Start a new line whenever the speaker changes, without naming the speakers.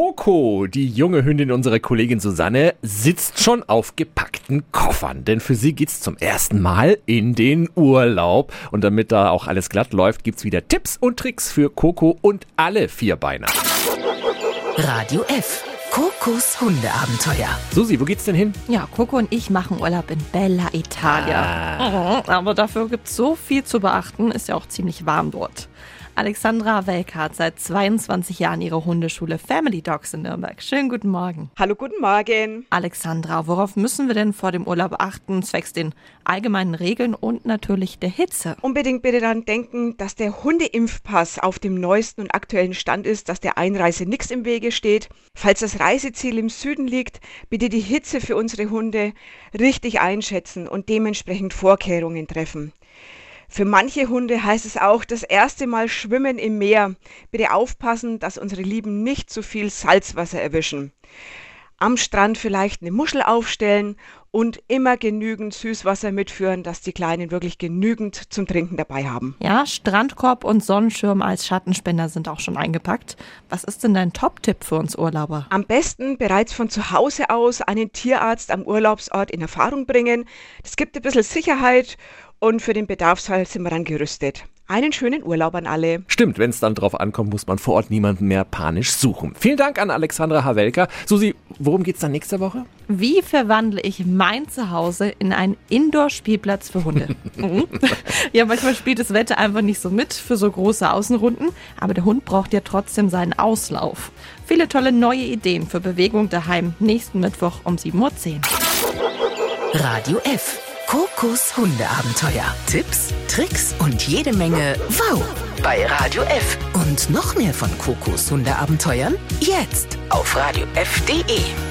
Coco, die junge Hündin unserer Kollegin Susanne, sitzt schon auf gepackten Koffern, denn für sie geht's zum ersten Mal in den Urlaub. Und damit da auch alles glatt läuft, gibt's wieder Tipps und Tricks für Coco und alle Vierbeiner.
Radio F. Kokos Hundeabenteuer.
Susi, wo geht's denn hin?
Ja, Coco und ich machen Urlaub in Bella Italia. Mhm, Aber dafür gibt's so viel zu beachten, ist ja auch ziemlich warm dort. Alexandra Welker hat seit 22 Jahren ihre Hundeschule Family Dogs in Nürnberg. Schönen guten Morgen.
Hallo, guten Morgen.
Alexandra, worauf müssen wir denn vor dem Urlaub achten, zwecks den allgemeinen Regeln und natürlich der Hitze?
Unbedingt bitte daran denken, dass der Hundeimpfpass auf dem neuesten und aktuellen Stand ist, dass der Einreise nichts im Wege steht. Falls das Reiseziel im Süden liegt, bitte die Hitze für unsere Hunde richtig einschätzen und dementsprechend Vorkehrungen treffen. Für manche Hunde heißt es auch das erste Mal schwimmen im Meer. Bitte aufpassen, dass unsere Lieben nicht zu viel Salzwasser erwischen. Am Strand vielleicht eine Muschel aufstellen und immer genügend Süßwasser mitführen, dass die Kleinen wirklich genügend zum Trinken dabei haben.
Ja, Strandkorb und Sonnenschirm als Schattenspender sind auch schon eingepackt. Was ist denn dein Top-Tipp für uns Urlauber?
Am besten bereits von zu Hause aus einen Tierarzt am Urlaubsort in Erfahrung bringen. Das gibt ein bisschen Sicherheit und für den Bedarfsfall sind wir dann gerüstet. Einen schönen Urlaub an alle.
Stimmt, wenn es dann drauf ankommt, muss man vor Ort niemanden mehr panisch suchen. Vielen Dank an Alexandra Havelka. Susi, worum geht's dann nächste Woche?
Wie verwandle ich mein Zuhause in einen Indoor-Spielplatz für Hunde? Mhm. ja, manchmal spielt das Wetter einfach nicht so mit für so große Außenrunden, aber der Hund braucht ja trotzdem seinen Auslauf. Viele tolle neue Ideen für Bewegung daheim nächsten Mittwoch um 7.10 Uhr.
Radio F. Kokos Hundeabenteuer. Tipps, Tricks und jede Menge Wow bei Radio F. Und noch mehr von Kokos Hundeabenteuern jetzt auf radiof.de.